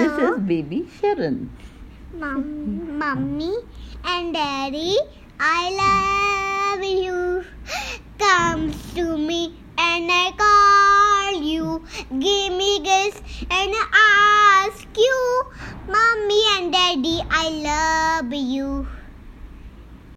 This is baby Sharon. Mom, mommy and daddy, I love you. Come to me and I call you. Give me kiss and I ask you. Mommy and daddy, I love you.